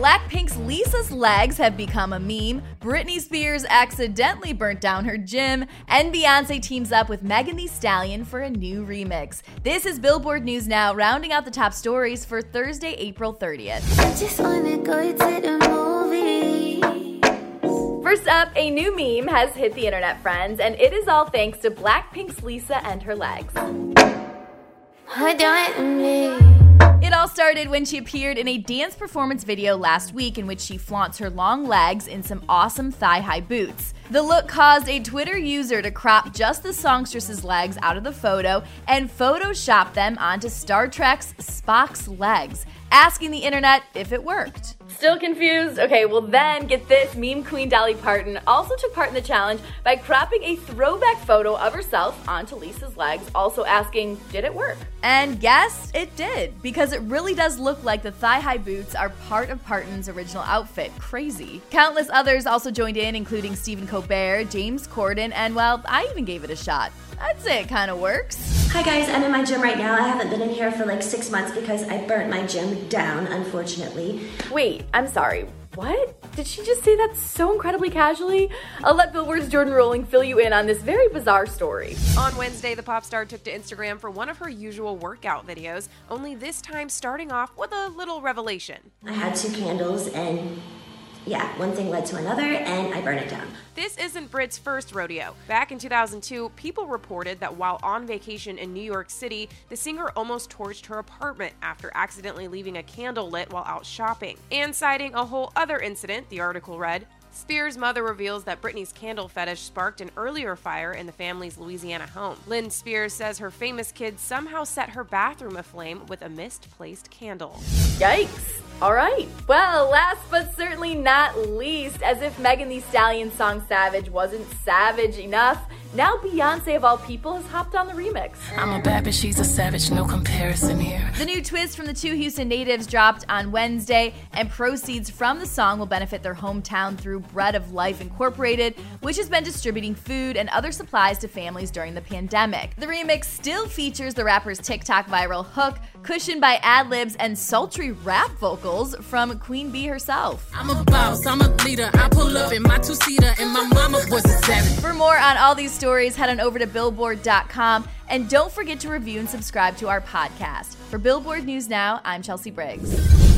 Blackpink's Lisa's legs have become a meme, Britney Spears accidentally burnt down her gym, and Beyonce teams up with Megan Thee Stallion for a new remix. This is Billboard News Now, rounding out the top stories for Thursday, April 30th. First up, a new meme has hit the internet, friends, and it is all thanks to Blackpink's Lisa and her legs. Started when she appeared in a dance performance video last week in which she flaunts her long legs in some awesome thigh high boots. The look caused a Twitter user to crop just the songstress's legs out of the photo and Photoshop them onto Star Trek's Spock's legs, asking the internet if it worked. Still confused? Okay, well then get this meme queen Dolly Parton also took part in the challenge by cropping a throwback photo of herself onto Lisa's legs, also asking, did it work? And yes, it did, because it really does look like the thigh high boots are part of Parton's original outfit. Crazy. Countless others also joined in, including Stephen Colbert, James Corden, and well, I even gave it a shot. I'd say it kind of works. Hi guys, I'm in my gym right now. I haven't been in here for like six months because I burnt my gym down, unfortunately. Wait, I'm sorry. What? Did she just say that so incredibly casually? I'll let Billboard's Jordan Rolling fill you in on this very bizarre story. On Wednesday, the pop star took to Instagram for one of her usual workout videos, only this time starting off with a little revelation. I had two candles and yeah, one thing led to another, and I burned it down. This isn't Brit's first rodeo. Back in 2002, people reported that while on vacation in New York City, the singer almost torched her apartment after accidentally leaving a candle lit while out shopping. And citing a whole other incident, the article read, Spears' mother reveals that Britney's candle fetish sparked an earlier fire in the family's Louisiana home. Lynn Spears says her famous kid somehow set her bathroom aflame with a misplaced candle. Yikes. All right. Well, last but certainly not least, as if Megan Thee Stallion's song Savage wasn't savage enough, now Beyonce of all people has hopped on the remix. I'm a bad bitch, she's a savage, no comparison here. The new twist from the two Houston natives dropped on Wednesday, and proceeds from the song will benefit their hometown through Bread of Life Incorporated, which has been distributing food and other supplies to families during the pandemic. The remix still features the rapper's TikTok viral hook, cushioned by ad libs and sultry rap vocals from Queen Bee herself. I'm a boss, I'm a leader. I pull up in my two seater, and my mama was a. For more on all these stories, head on over to billboard.com and don't forget to review and subscribe to our podcast. For Billboard News Now, I'm Chelsea Briggs.